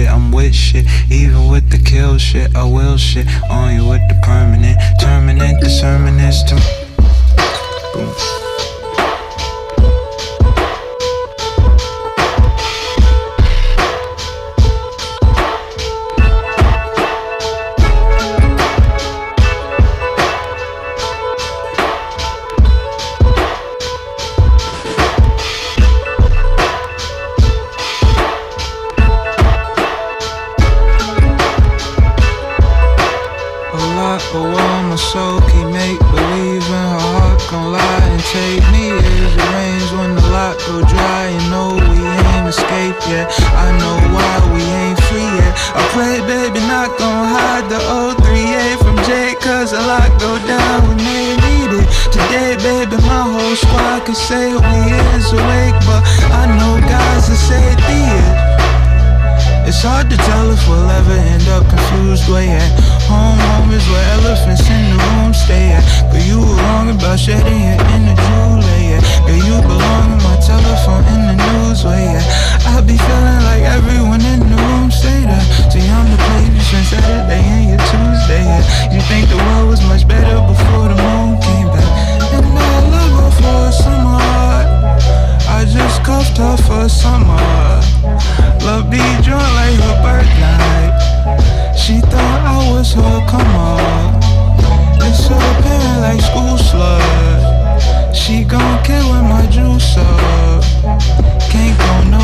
shit, I'm with shit. Even with the kill shit, I will shit. On you with the permanent, terminate, discernment is to. Boom. yet. I know why we ain't free yet. I pray, baby, not gon' hide the old 38 from Jay, cause a lot go down when they need it. Today, baby, my whole squad could say we is awake, but I know guys that say the It's hard to tell if we'll ever end up confused, way yeah home always where elephants in the room stay at. Girl, you were wrong about shedding it in the jewelry, yeah. Girl, you belong in my telephone in the news way. yeah. I be feeling like everyone in the room say that. See, I'm the play between Saturday and your Tuesday, yeah. You think the world was much better before the moon came back. And I love her for a summer. I just cuffed her for a summer. Love be drunk like her birthday. She thought I was her come up. It's a parent like school slut. She gon' kill with my juice up. Can't go no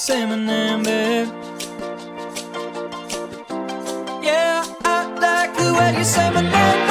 Say my name, babe. Yeah, I like the way you say my name.